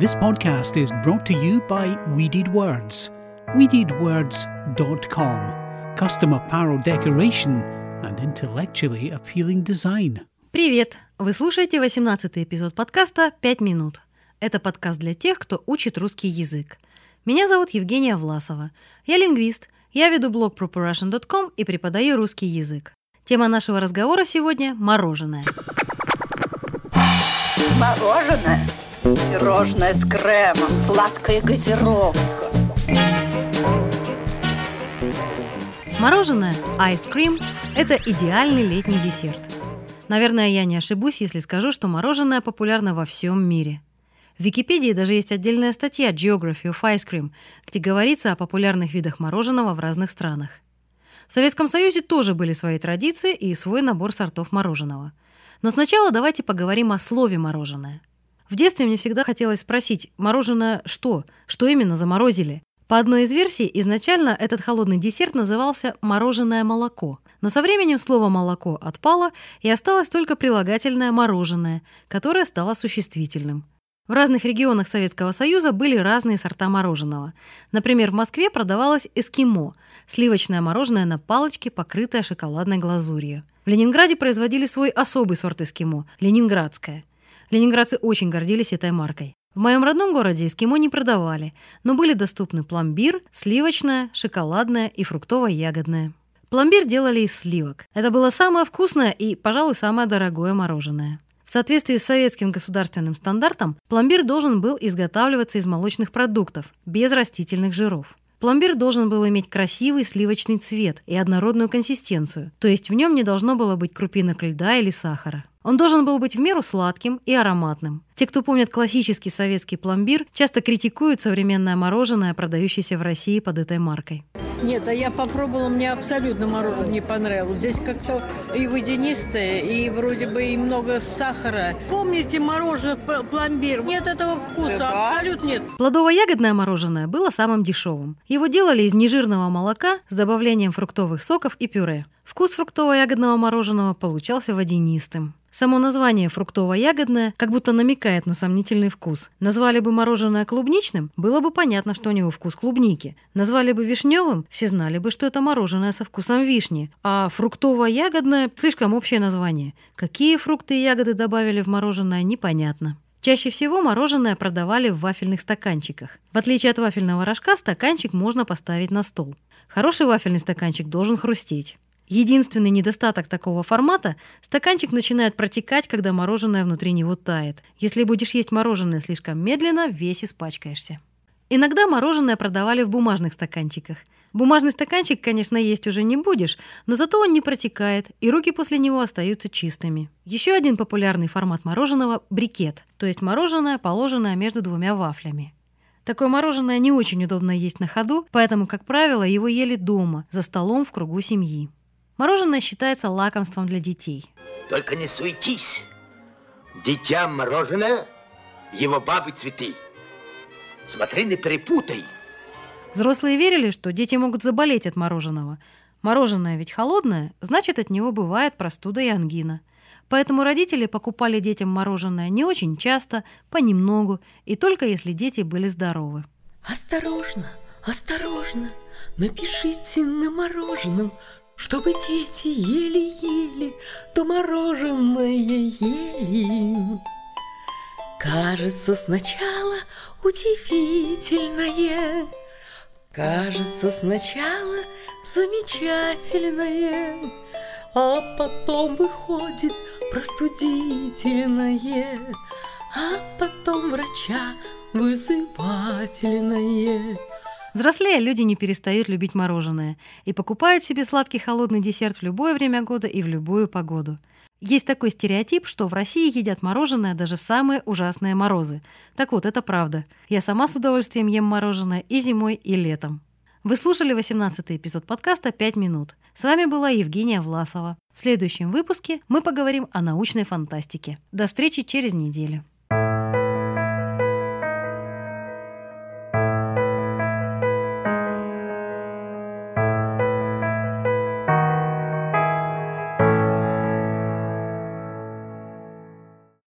This podcast is brought to you by Weeded Words. WeededWords.com. Custom apparel decoration and intellectually appealing design. Привет! Вы слушаете 18 эпизод подкаста «5 минут». Это подкаст для тех, кто учит русский язык. Меня зовут Евгения Власова. Я лингвист. Я веду блог ProPrussian.com и преподаю русский язык. Тема нашего разговора сегодня – мороженое. Мороженое, пирожное с кремом, сладкая газировка. Мороженое Cream – это идеальный летний десерт. Наверное, я не ошибусь, если скажу, что мороженое популярно во всем мире. В Википедии даже есть отдельная статья Geography of Ice Cream, где говорится о популярных видах мороженого в разных странах. В Советском Союзе тоже были свои традиции и свой набор сортов мороженого. Но сначала давайте поговорим о слове «мороженое». В детстве мне всегда хотелось спросить, мороженое что? Что именно заморозили? По одной из версий, изначально этот холодный десерт назывался «мороженое молоко», но со временем слово «молоко» отпало, и осталось только прилагательное «мороженое», которое стало существительным. В разных регионах Советского Союза были разные сорта мороженого. Например, в Москве продавалось эскимо – сливочное мороженое на палочке, покрытое шоколадной глазурью. В Ленинграде производили свой особый сорт эскимо – ленинградское. Ленинградцы очень гордились этой маркой. В моем родном городе эскимо не продавали, но были доступны пломбир, сливочное, шоколадное и фруктово-ягодное. Пломбир делали из сливок. Это было самое вкусное и, пожалуй, самое дорогое мороженое. В соответствии с советским государственным стандартом, пломбир должен был изготавливаться из молочных продуктов, без растительных жиров. Пломбир должен был иметь красивый сливочный цвет и однородную консистенцию, то есть в нем не должно было быть крупинок льда или сахара. Он должен был быть в меру сладким и ароматным. Те, кто помнят классический советский пломбир, часто критикуют современное мороженое, продающееся в России под этой маркой. Нет, а я попробовала, мне абсолютно мороженое не понравилось. Здесь как-то и водянистое, и вроде бы и много сахара. Помните мороженое пломбир? Нет этого вкуса, да? абсолютно нет. Плодово-ягодное мороженое было самым дешевым. Его делали из нежирного молока с добавлением фруктовых соков и пюре. Вкус фруктово-ягодного мороженого получался водянистым. Само название фруктово-ягодное как будто намекает на сомнительный вкус. Назвали бы мороженое клубничным, было бы понятно, что у него вкус клубники. Назвали бы вишневым, все знали бы, что это мороженое со вкусом вишни. А фруктово-ягодное – слишком общее название. Какие фрукты и ягоды добавили в мороженое, непонятно. Чаще всего мороженое продавали в вафельных стаканчиках. В отличие от вафельного рожка, стаканчик можно поставить на стол. Хороший вафельный стаканчик должен хрустеть. Единственный недостаток такого формата – стаканчик начинает протекать, когда мороженое внутри него тает. Если будешь есть мороженое слишком медленно, весь испачкаешься. Иногда мороженое продавали в бумажных стаканчиках. Бумажный стаканчик, конечно, есть уже не будешь, но зато он не протекает, и руки после него остаются чистыми. Еще один популярный формат мороженого – брикет, то есть мороженое, положенное между двумя вафлями. Такое мороженое не очень удобно есть на ходу, поэтому, как правило, его ели дома, за столом в кругу семьи. Мороженое считается лакомством для детей. Только не суетись. Дитя мороженое, его бабы цветы. Смотри, не перепутай. Взрослые верили, что дети могут заболеть от мороженого. Мороженое ведь холодное, значит, от него бывает простуда и ангина. Поэтому родители покупали детям мороженое не очень часто, понемногу, и только если дети были здоровы. Осторожно, осторожно, напишите на мороженом, чтобы дети ели-ели, то мороженое ели. Кажется сначала удивительное, Кажется сначала замечательное, А потом выходит простудительное, А потом врача вызывательное. Взрослее люди не перестают любить мороженое и покупают себе сладкий холодный десерт в любое время года и в любую погоду. Есть такой стереотип, что в России едят мороженое даже в самые ужасные морозы. Так вот, это правда. Я сама с удовольствием ем мороженое и зимой, и летом. Вы слушали 18-й эпизод подкаста «5 минут». С вами была Евгения Власова. В следующем выпуске мы поговорим о научной фантастике. До встречи через неделю.